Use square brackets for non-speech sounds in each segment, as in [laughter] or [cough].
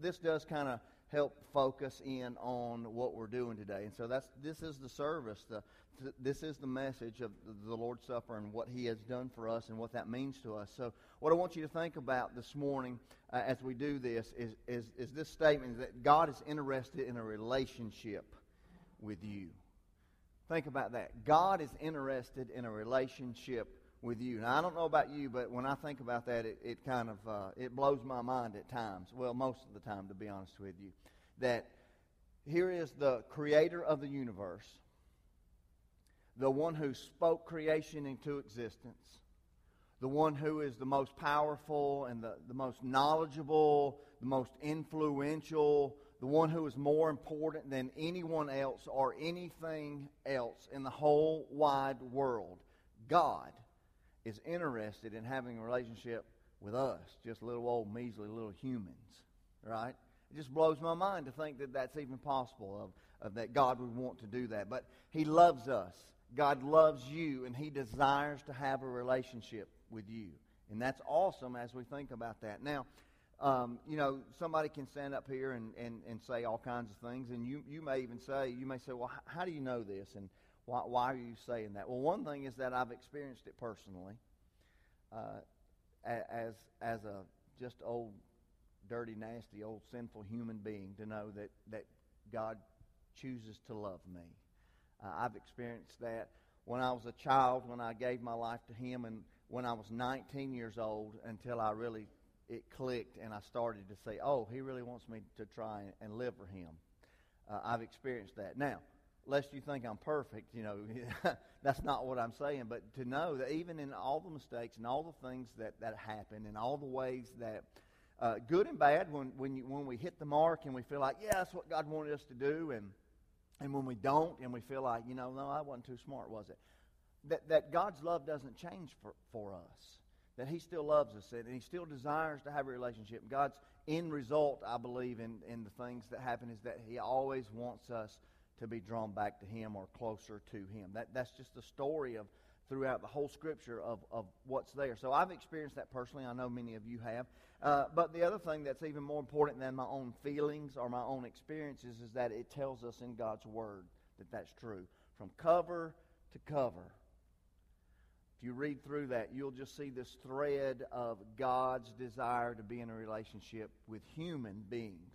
this does kind of help focus in on what we're doing today. And so that's this is the service. The, th- this is the message of the Lord's Supper and what He has done for us and what that means to us. So what I want you to think about this morning uh, as we do this is, is, is this statement that God is interested in a relationship with you. Think about that. God is interested in a relationship with you. Now, I don't know about you, but when I think about that, it, it kind of uh, it blows my mind at times. Well, most of the time, to be honest with you, that here is the creator of the universe, the one who spoke creation into existence, the one who is the most powerful and the, the most knowledgeable, the most influential, the one who is more important than anyone else or anything else in the whole wide world. God is interested in having a relationship with us, just little old measly little humans, right? It just blows my mind to think that that's even possible of, of that God would want to do that. But He loves us. God loves you, and He desires to have a relationship with you. And that's awesome as we think about that. Now, um, you know, somebody can stand up here and, and, and say all kinds of things, and you, you may even say, you may say, well, how do you know this? And why, why are you saying that? Well, one thing is that I've experienced it personally uh, as, as a just old, dirty, nasty, old, sinful human being to know that, that God chooses to love me. Uh, I've experienced that when I was a child, when I gave my life to Him, and when I was 19 years old until I really it clicked and I started to say, "Oh, He really wants me to try and live for Him." Uh, I've experienced that. Now, lest you think I'm perfect, you know, [laughs] that's not what I'm saying. But to know that even in all the mistakes and all the things that, that happen and all the ways that, uh, good and bad, when, when, you, when we hit the mark and we feel like, yeah, that's what God wanted us to do, and, and when we don't and we feel like, you know, no, I wasn't too smart, was it? That, that God's love doesn't change for, for us. That He still loves us and He still desires to have a relationship. God's end result, I believe, in, in the things that happen is that He always wants us to be drawn back to Him or closer to Him. That, that's just the story of throughout the whole Scripture of, of what's there. So I've experienced that personally. I know many of you have. Uh, but the other thing that's even more important than my own feelings or my own experiences is that it tells us in God's Word that that's true. From cover to cover. If you read through that, you'll just see this thread of God's desire to be in a relationship with human beings.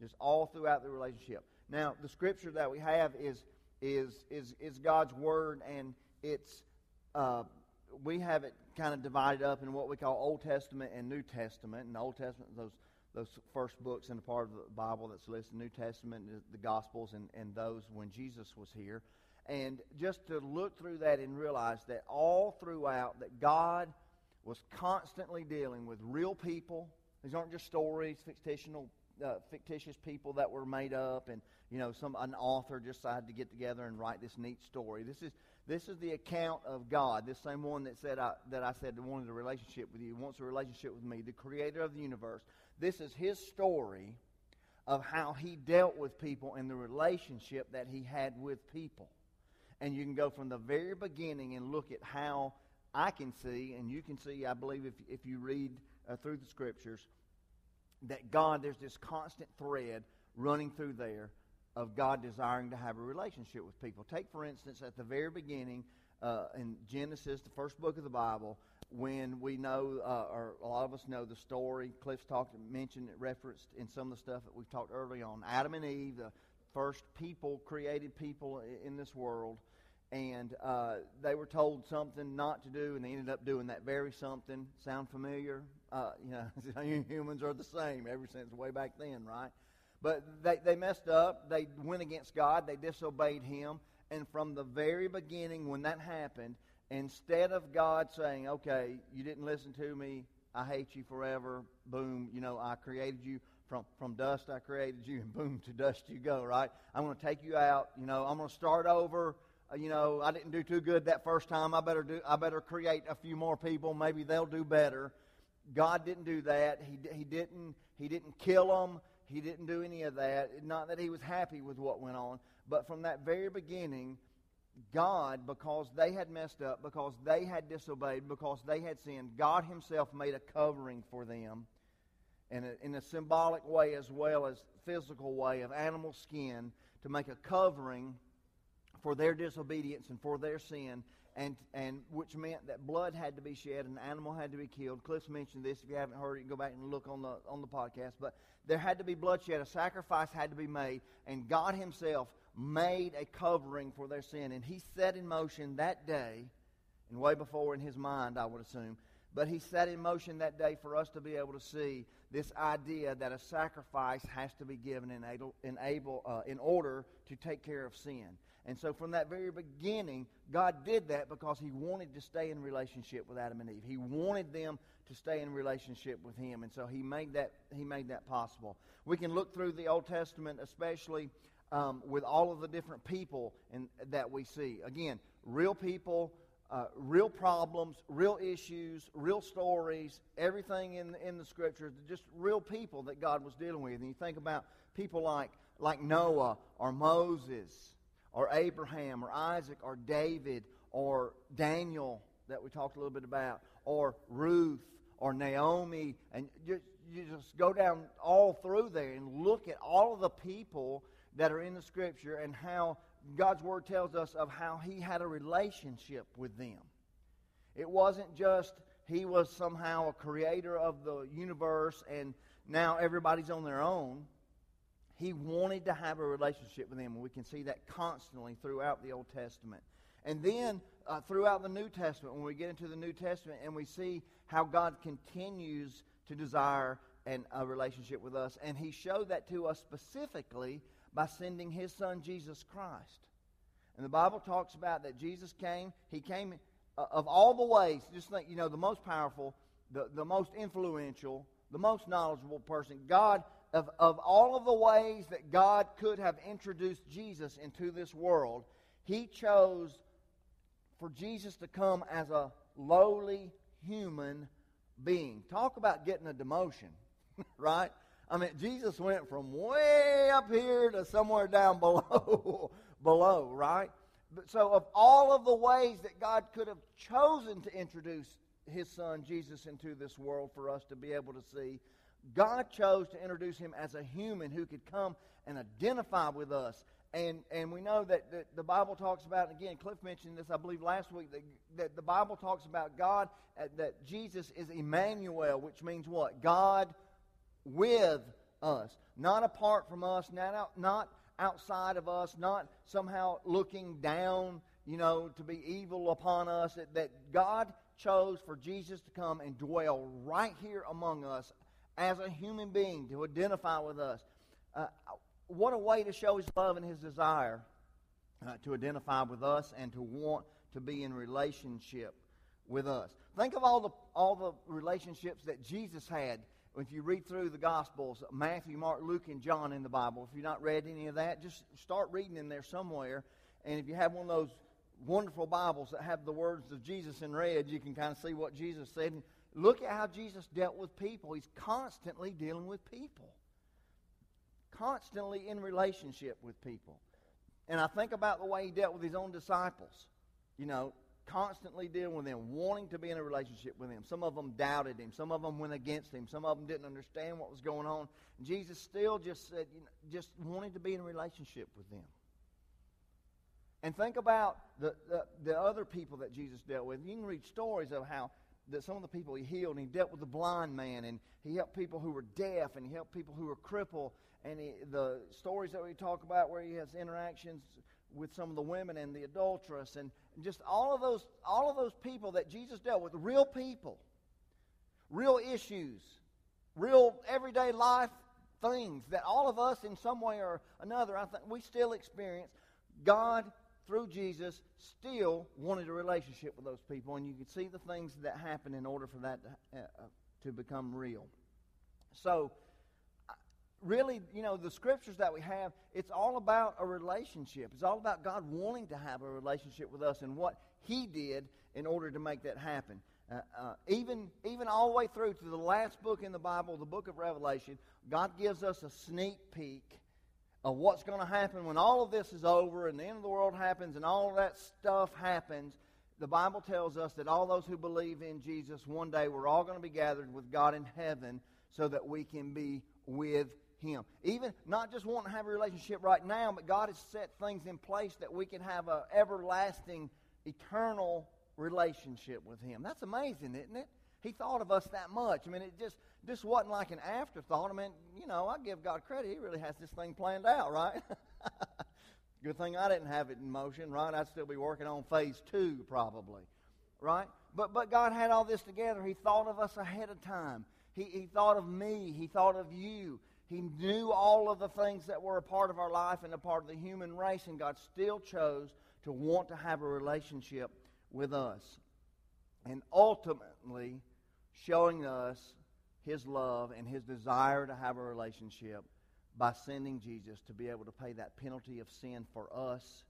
Just all throughout the relationship. Now, the scripture that we have is is is is God's word, and it's uh, we have it kind of divided up in what we call Old Testament and New Testament. And the Old Testament, those those first books in the part of the Bible that's listed, New Testament, is the Gospels, and, and those when Jesus was here. And just to look through that and realize that all throughout that God was constantly dealing with real people. These aren't just stories, fictional uh, fictitious people that were made up, and you know, some an author just decided to get together and write this neat story. This is this is the account of God. This same one that said I, that I said wanted a relationship with you, wants a relationship with me, the Creator of the universe. This is His story of how He dealt with people and the relationship that He had with people. And you can go from the very beginning and look at how I can see, and you can see, I believe, if if you read uh, through the Scriptures that God, there's this constant thread running through there of God desiring to have a relationship with people. Take, for instance, at the very beginning uh, in Genesis, the first book of the Bible, when we know, uh, or a lot of us know the story. Cliff's talked, mentioned, referenced in some of the stuff that we've talked early on. Adam and Eve, the first people, created people in this world, and uh, they were told something not to do, and they ended up doing that very something. Sound familiar? Uh, you know, [laughs] humans are the same ever since way back then, right? But they, they messed up. They went against God. They disobeyed Him. And from the very beginning, when that happened, instead of God saying, okay, you didn't listen to me, I hate you forever, boom, you know, I created you from, from dust, I created you, and [laughs] boom, to dust you go, right? I'm going to take you out, you know, I'm going to start over uh, you know, I didn't do too good that first time. I better do. I better create a few more people. Maybe they'll do better. God didn't do that. He he didn't he didn't kill them. He didn't do any of that. Not that he was happy with what went on, but from that very beginning, God, because they had messed up, because they had disobeyed, because they had sinned, God Himself made a covering for them. in a, in a symbolic way as well as physical way of animal skin to make a covering for their disobedience and for their sin, and, and which meant that blood had to be shed, an animal had to be killed. Cliff's mentioned this. If you haven't heard it, you can go back and look on the, on the podcast. But there had to be bloodshed. A sacrifice had to be made, and God Himself made a covering for their sin. And He set in motion that day, and way before in His mind, I would assume, but He set in motion that day for us to be able to see this idea that a sacrifice has to be given in, able, in, able, uh, in order to take care of sin. And so from that very beginning, God did that because He wanted to stay in relationship with Adam and Eve. He wanted them to stay in relationship with Him. And so He made that, he made that possible. We can look through the Old Testament, especially um, with all of the different people in, that we see. Again, real people uh, real problems, real issues, real stories, everything in, in the scriptures, just real people that God was dealing with. And you think about people like, like Noah or Moses or Abraham or Isaac or David or Daniel that we talked a little bit about or Ruth or Naomi. And you, you just go down all through there and look at all of the people that are in the scripture and how God's Word tells us of how He had a relationship with them. It wasn't just He was somehow a creator of the universe and now everybody's on their own. He wanted to have a relationship with them, and we can see that constantly throughout the Old Testament. And then uh, throughout the New Testament, when we get into the New Testament and we see how God continues to desire an, a relationship with us, and He showed that to us specifically by sending his son Jesus Christ. And the Bible talks about that Jesus came, he came uh, of all the ways, just think, you know, the most powerful, the, the most influential, the most knowledgeable person. God, of, of all of the ways that God could have introduced Jesus into this world, he chose for Jesus to come as a lowly human being. Talk about getting a demotion, [laughs] right? I mean, Jesus went from way up here to somewhere down [laughs] below, below, right? But so, of all of the ways that God could have chosen to introduce His Son Jesus into this world for us to be able to see, God chose to introduce Him as a human who could come and identify with us. And, and we know that, the Bible talks about, again, Cliff mentioned this, I believe, last week, that, that the Bible talks about God, uh, that Jesus is Emmanuel, which means what? God with us, not apart from us, not, out, not outside of us, not somehow looking down, you know, to be evil upon us. That, that God chose for Jesus to come and dwell right here among us as a human being to identify with us. Uh, what a way to show his love and his desire uh, to identify with us and to want to be in relationship with us. Think of all the all the relationships that Jesus had if you read through the Gospels, Matthew, Mark, Luke, and John in the Bible, if you've not read any of that, just start reading in there somewhere. And if you have one of those wonderful Bibles that have the words of Jesus in red, you can kind of see what Jesus said. And look at how Jesus dealt with people. He's constantly dealing with people, constantly in relationship with people. And I think about the way he dealt with his own disciples. You know, constantly dealing with them, wanting to be in a relationship with them. Some of them doubted him. Some of them went against him. Some of them didn't understand what was going on. And Jesus still just said, you know, just wanted to be in a relationship with them. And think about the, the, the other people that Jesus dealt with. You can read stories of how that some of the people he healed, and he dealt with the blind man, and he helped people who were deaf, and he helped people who were crippled. And he, the stories that we talk about where he has interactions with some of the women and the adulteress and just all of those all of those people that Jesus dealt with, real people, real issues, real everyday life things that all of us in some way or another, I think we still experience. God through Jesus still wanted a relationship with those people, and you can see the things that happen in order for that to, uh, to become real. So really, you know, the scriptures that we have, it's all about a relationship. It's all about God wanting to have a relationship with us and what He did in order to make that happen. Uh, uh, even, even all the way through to the last book in the Bible, the book of Revelation, God gives us a sneak peek of what's going to happen when all of this is over and the end of the world happens and all that stuff happens. The Bible tells us that all those who believe in Jesus one day we're all going to be gathered with God in heaven so that we can be with him. Even not just wanting to have a relationship right now, but God has set things in place that we can have an everlasting, eternal relationship with Him. That's amazing, isn't it? He thought of us that much. I mean, it just just wasn't like an afterthought. I mean, you know, I give God credit. He really has this thing planned out, right? [laughs] Good thing I didn't have it in motion, right? I'd still be working on phase two, probably, right? But but God had all this together. He thought of us ahead of time. He, he thought of me. He thought of you. He knew all of the things that were a part of our life and a part of the human race, and God still chose to want to have a relationship with us. And ultimately, showing us his love and his desire to have a relationship by sending Jesus to be able to pay that penalty of sin for us.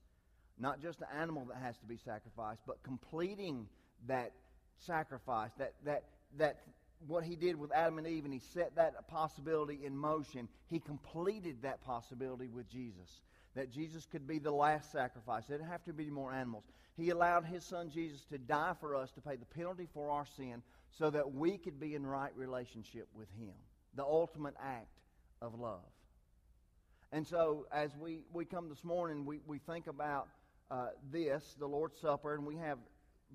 Not just the animal that has to be sacrificed, but completing that sacrifice, that, that, that what he did with Adam and Eve, and he set that possibility in motion, he completed that possibility with Jesus. That Jesus could be the last sacrifice. There didn't have to be more animals. He allowed his son Jesus to die for us to pay the penalty for our sin so that we could be in right relationship with him. The ultimate act of love. And so, as we, we come this morning, we, we think about uh, this, the Lord's Supper, and we have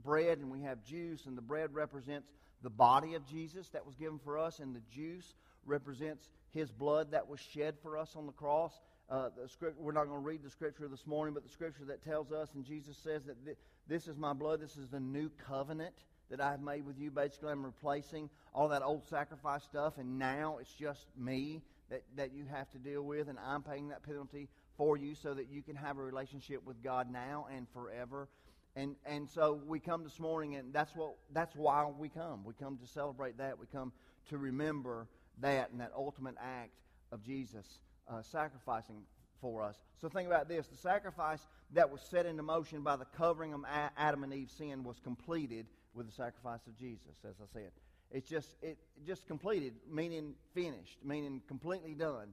bread and we have juice, and the bread represents the body of Jesus that was given for us, and the juice represents his blood that was shed for us on the cross. Uh, the script, we're not going to read the scripture this morning, but the scripture that tells us, and Jesus says that th- this is my blood, this is the new covenant that I have made with you. Basically, I'm replacing all that old sacrifice stuff, and now it's just me that, that you have to deal with, and I'm paying that penalty for you so that you can have a relationship with God now and forever. And, and so we come this morning, and that's, what, that's why we come. We come to celebrate that. We come to remember that and that ultimate act of Jesus uh, sacrificing for us. So think about this. The sacrifice that was set into motion by the covering of Adam and Eve's sin was completed with the sacrifice of Jesus, as I said. It's just, it just completed, meaning finished, meaning completely done.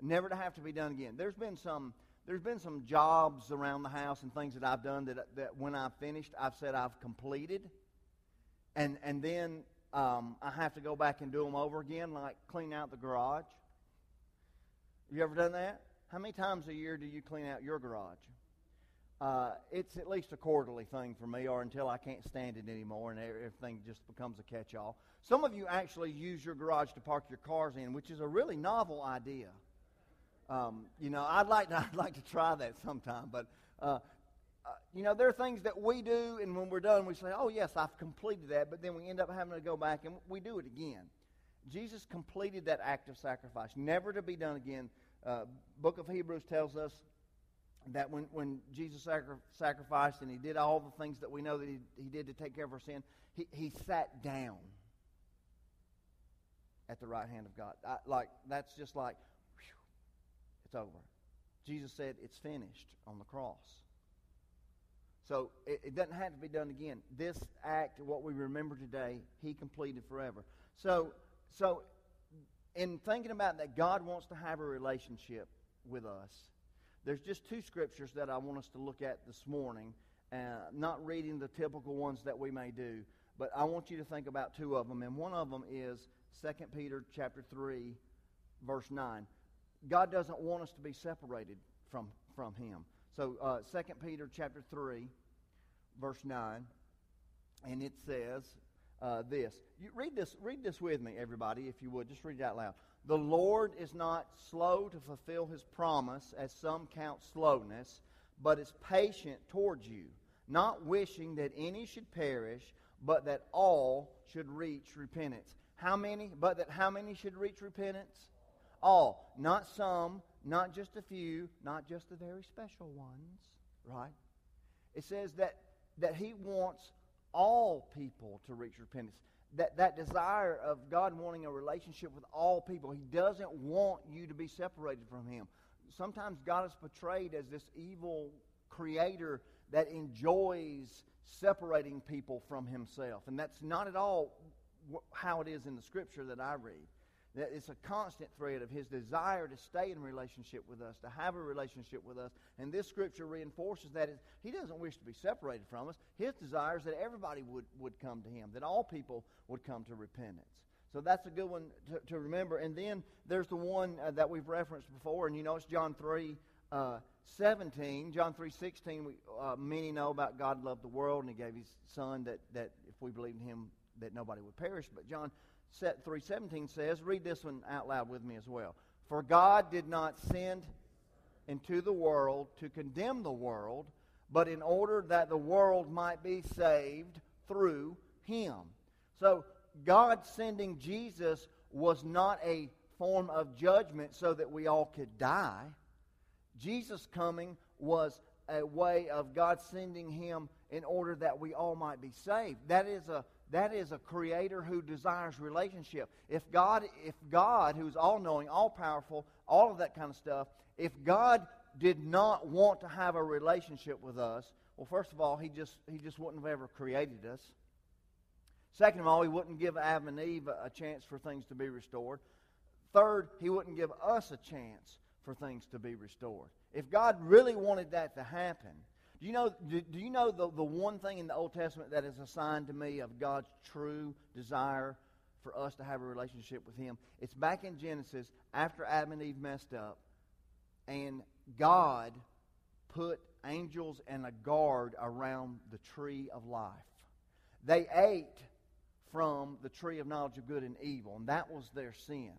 Never to have to be done again. There's been some there's been some jobs around the house and things that I've done that, that when I've finished, I've said I've completed. And, and then um, I have to go back and do them over again, like clean out the garage. Have you ever done that? How many times a year do you clean out your garage? Uh, it's at least a quarterly thing for me, or until I can't stand it anymore and everything just becomes a catch all. Some of you actually use your garage to park your cars in, which is a really novel idea. Um, you know, I'd like to, [laughs] I'd like to try that sometime, but uh, uh, you know, there are things that we do, and when we're done, we say, "Oh yes, I've completed that," but then we end up having to go back and we do it again. Jesus completed that act of sacrifice, never to be done again. Uh, Book of Hebrews tells us that when, when Jesus sacri- sacrificed and he did all the things that we know that he, he did to take care of our sin, he, he sat down at the right hand of God. I, like that's just like it's over. Jesus said it's finished on the cross. So it, it, doesn't have to be done again. This act, what we remember today, he completed forever. So, so in thinking about that, God wants to have a relationship with us. There's just two scriptures that I want us to look at this morning. Uh, not reading the typical ones that we may do, but I want you to think about two of them. And one of them is 2 Peter chapter 3, verse 9. God doesn't want us to be separated from, from Him. So uh, 2 Peter chapter 3, verse 9, and it says uh, this. You read this. Read this with me, everybody, if you would. Just read it out loud. The Lord is not slow to fulfill His promise, as some count slowness, but is patient towards you, not wishing that any should perish, but that all should reach repentance. How many? But that how many should reach repentance? All. Not some, not just a few, not just the very special ones, right? It says that, that he wants all people to reach repentance. That, that desire of God wanting a relationship with all people. He doesn't want you to be separated from him. Sometimes God is portrayed as this evil creator that enjoys separating people from himself. And that's not at all how it is in the scripture that I read. That it's a constant thread of his desire to stay in relationship with us, to have a relationship with us. And this scripture reinforces that he doesn't wish to be separated from us. His desire is that everybody would, would come to him, that all people would come to repentance. So that's a good one to, to remember. And then there's the one uh, that we've referenced before, and you know it's John 3 uh, 17. John 3 16, we, uh, many know about God loved the world, and he gave his son that, that if we believe in him, that nobody would perish. But John 3 17 says, read this one out loud with me as well. For God did not send into the world to condemn the world, but in order that the world might be saved through him. So God sending Jesus was not a form of judgment so that we all could die. Jesus coming was a way of God sending him in order that we all might be saved. That is a that is a creator who desires relationship. If God if God who's all knowing, all powerful, all of that kind of stuff, if God did not want to have a relationship with us, well first of all, he just he just wouldn't have ever created us. Second of all, he wouldn't give Adam and Eve a chance for things to be restored. Third, he wouldn't give us a chance for things to be restored. If God really wanted that to happen, do you know, do, do, you know the, the one thing in the Old Testament that is assigned to me of God's true desire for us to have a relationship with Him? It's back in Genesis after Adam and Eve messed up, and God put angels and a guard around the tree of life. They ate from the tree of knowledge of good and evil, and that was their sin.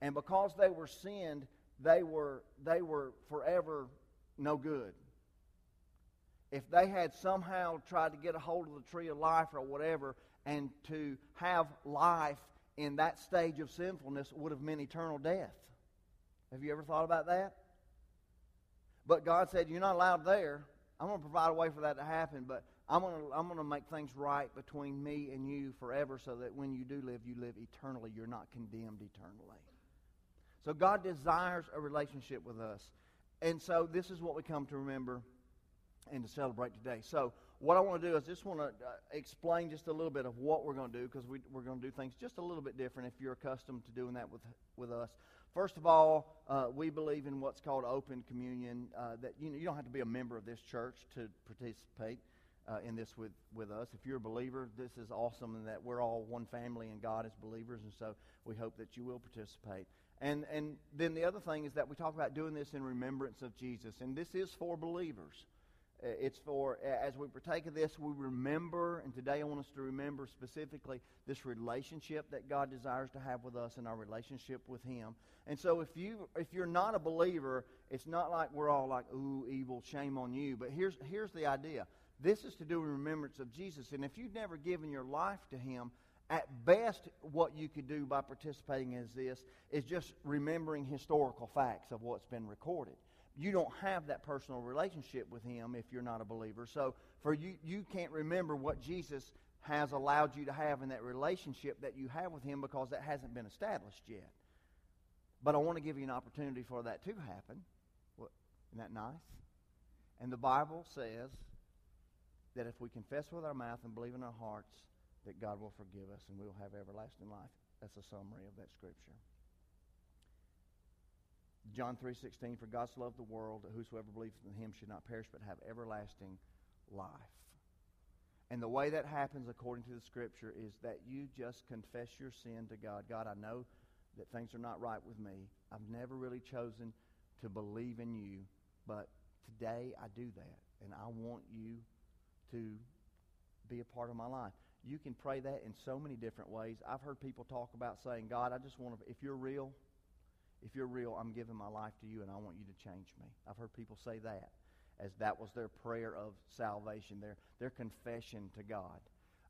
And because they were sinned, they were, they were forever no good. If they had somehow tried to get a hold of the tree of life or whatever, and to have life in that stage of sinfulness would have meant eternal death. Have you ever thought about that? But God said, You're not allowed there. I'm going to provide a way for that to happen, but I'm going to I'm going to make things right between me and you forever so that when you do live, you live eternally. You're not condemned eternally. So God desires a relationship with us. And so this is what we come to remember and to celebrate today. So what I want to do is just want to uh, explain just a little bit of what we're going to do because we, we're going to do things just a little bit different if you're accustomed to doing that with, with us. First of all, uh, we believe in what's called open communion. Uh, that you, know, you don't have to be a member of this church to participate uh, in this with, with us. If you're a believer, this is awesome and that we're all one family and God is believers, and so we hope that you will participate. And, and then the other thing is that we talk about doing this in remembrance of Jesus, and this is for believers. Uh, it's for, as we partake of this, we remember, and today I want us to remember specifically this relationship that God desires to have with us and our relationship with Him. And so if, you, if you're not a believer, it's not like we're all like, ooh, evil, shame on you. But here's, here's the idea this is to do in remembrance of Jesus. And if you've never given your life to Him, at best, what you could do by participating in this is just remembering historical facts of what's been recorded. You don't have that personal relationship with Him if you're not a believer. So, for you, you can't remember what Jesus has allowed you to have in that relationship that you have with Him because that hasn't been established yet. But I want to give you an opportunity for that to happen. What, isn't that nice? And the Bible says that if we confess with our mouth and believe in our hearts that God will forgive us and we'll have everlasting life. That's a summary of that scripture. John 3:16 For God so loved the world that whosoever believes in him should not perish but have everlasting life. And the way that happens according to the scripture is that you just confess your sin to God. God, I know that things are not right with me. I've never really chosen to believe in you, but today I do that and I want you to be a part of my life. You can pray that in so many different ways. I've heard people talk about saying, God, I just want to, if you're real, if you're real, I'm giving my life to you and I want you to change me. I've heard people say that as that was their prayer of salvation, their, their confession to God.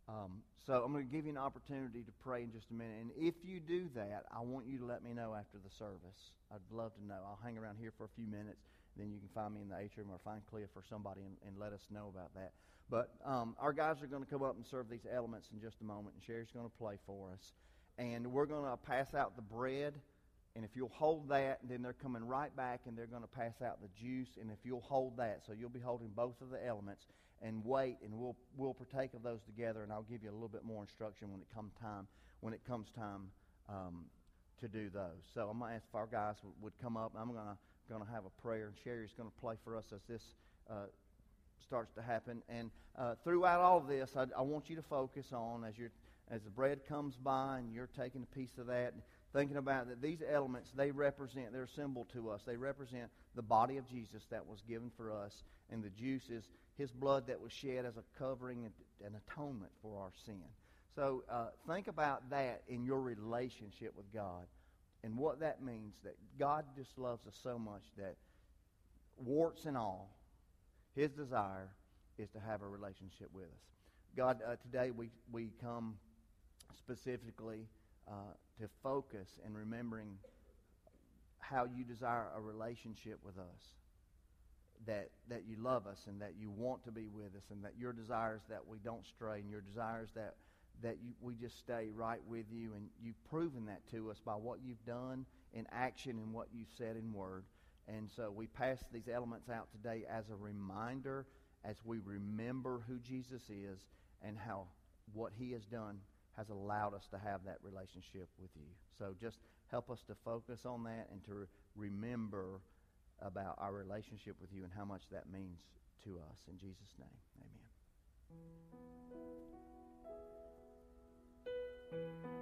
Um, so I'm going to give you an opportunity to pray in just a minute. And if you do that, I want you to let me know after the service. I'd love to know. I'll hang around here for a few minutes. Then you can find me in the atrium or find Cliff or somebody and, and let us know about that. But um, our guys are going to come up and serve these elements in just a moment, and Sherry's going to play for us. And we're going to pass out the bread. And if you'll hold that, then they're coming right back and they're going to pass out the juice. And if you'll hold that, so you'll be holding both of the elements and wait, and we'll we'll partake of those together. And I'll give you a little bit more instruction when it comes time when it comes time um, to do those. So I'm going to ask if our guys would, would come up. I'm going to going to have a prayer, and Sherry's going to play for us as this uh, starts to happen. And uh, throughout all of this, I, I, want you to focus on as you're as the bread comes by and you're taking a piece of that, thinking about that these elements, they represent, they're a symbol to us. They represent the body of Jesus that was given for us, and the juice is his blood that was shed as a covering and an atonement for our sin. So uh, think about that in your relationship with God and what that means that God just loves us so much that warts and all, his desire is to have a relationship with us. God, uh, today we, we come specifically uh, to focus and remembering how you desire a relationship with us. That, that you love us and that you want to be with us and that your desires that we don't stray and your desires that, that you, we just stay right with you and you've proven that to us by what you've done in action and what you've said in word. And so we pass these elements out today as a reminder as we remember who Jesus is and how what he has done has allowed us to have that relationship with you. So just help us to focus on that and to re- remember about our relationship with you and how much that means to us. In Jesus' name, amen.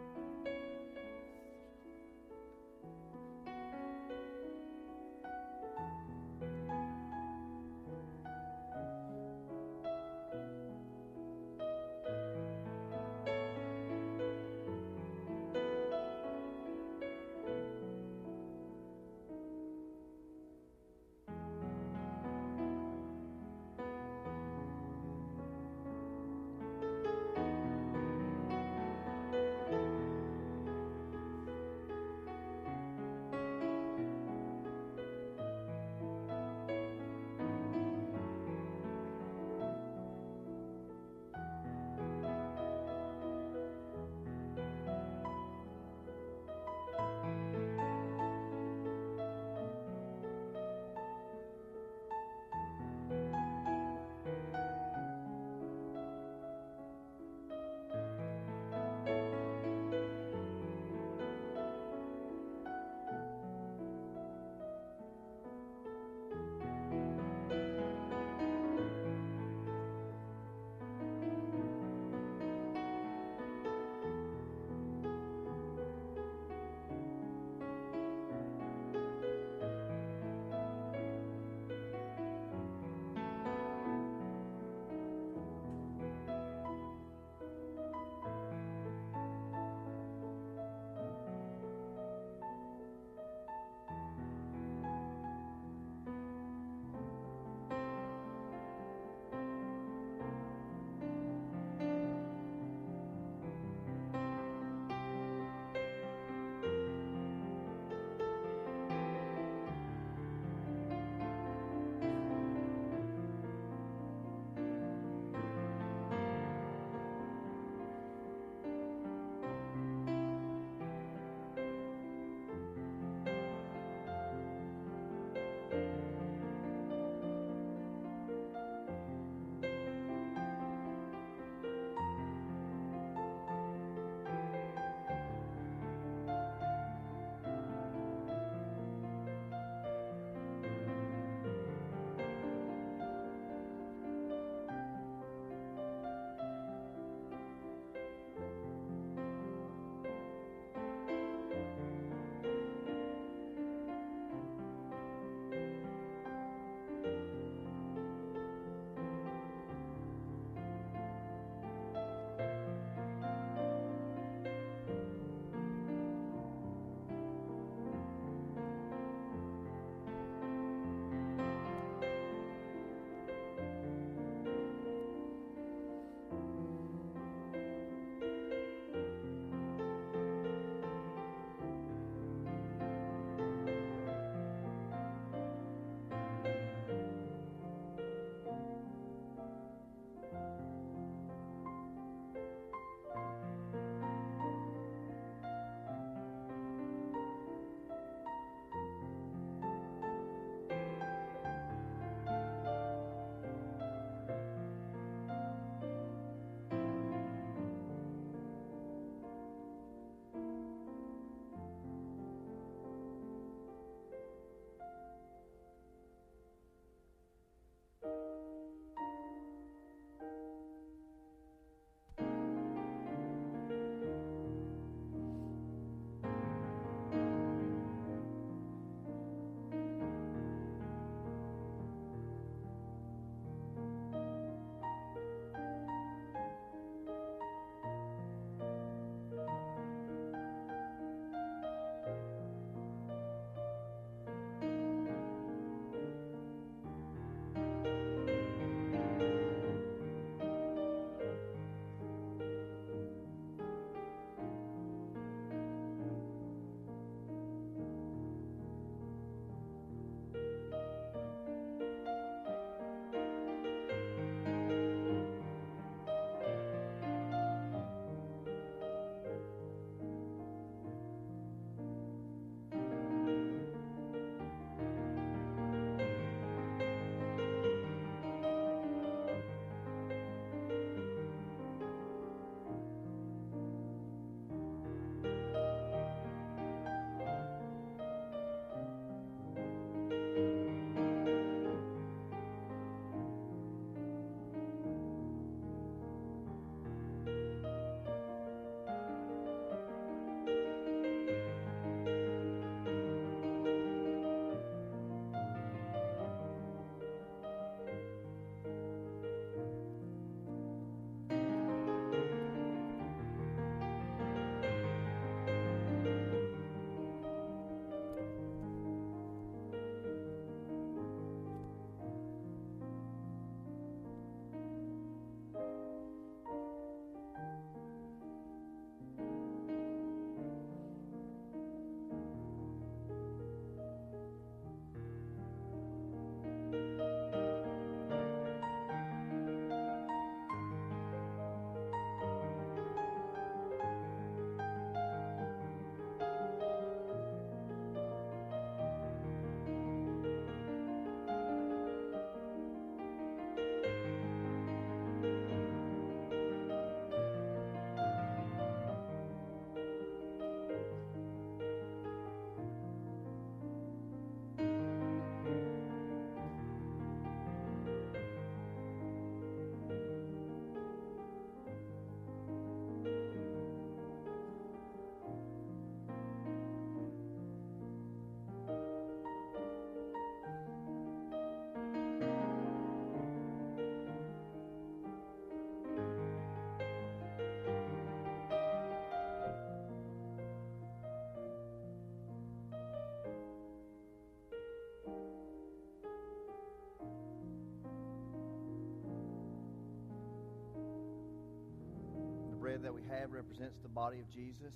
That we have represents the body of Jesus.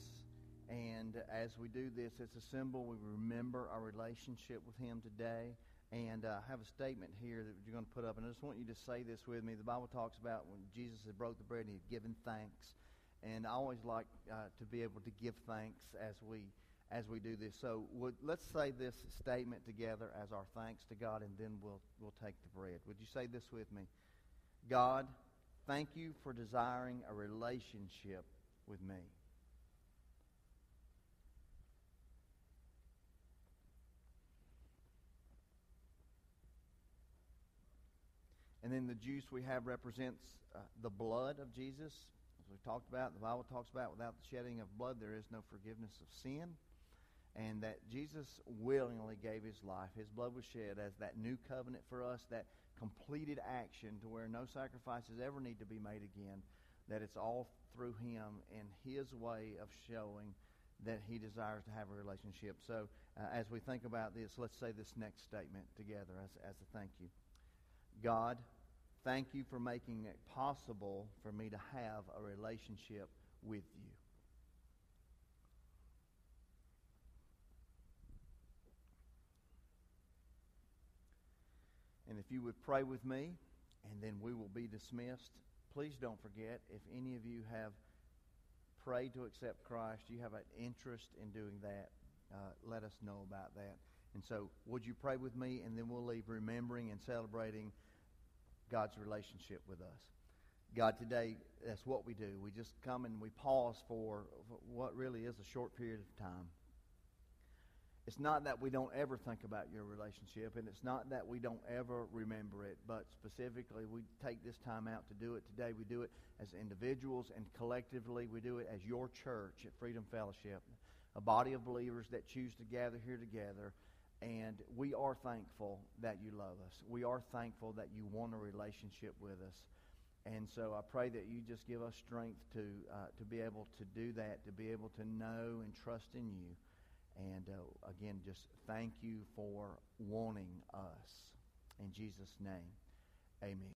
And as we do this, it's a symbol. We remember our relationship with Him today. And uh, I have a statement here that you're going to put up. And I just want you to say this with me. The Bible talks about when Jesus had broke the bread and he had given thanks. And I always like uh, to be able to give thanks as we as we do this. So would, let's say this statement together as our thanks to God, and then we'll we'll take the bread. Would you say this with me? God, thank you for desiring a relationship with me. And then the juice we have represents uh, the blood of Jesus. As we talked about, the Bible talks about without the shedding of blood, there is no forgiveness of sin. And that Jesus willingly gave his life. His blood was shed as that new covenant for us, that completed action to where no sacrifices ever need to be made again. That it's all through him and his way of showing that he desires to have a relationship. So uh, as we think about this, let's say this next statement together as, as a thank you. God, thank you for making it possible for me to have a relationship with you. And if you would pray with me, and then we will be dismissed. Please don't forget, if any of you have prayed to accept Christ, you have an interest in doing that, uh, let us know about that. And so, would you pray with me, and then we'll leave remembering and celebrating God's relationship with us. God, today, that's what we do. We just come and we pause for what really is a short period of time. It's not that we don't ever think about your relationship, and it's not that we don't ever remember it, but specifically, we take this time out to do it today. We do it as individuals, and collectively, we do it as your church at Freedom Fellowship, a body of believers that choose to gather here together and we are thankful that you love us. We are thankful that you want a relationship with us. And so I pray that you just give us strength to, uh, to be able to do that, to be able to know and trust in you. And uh, again, just thank you for wanting us. In Jesus' name, amen.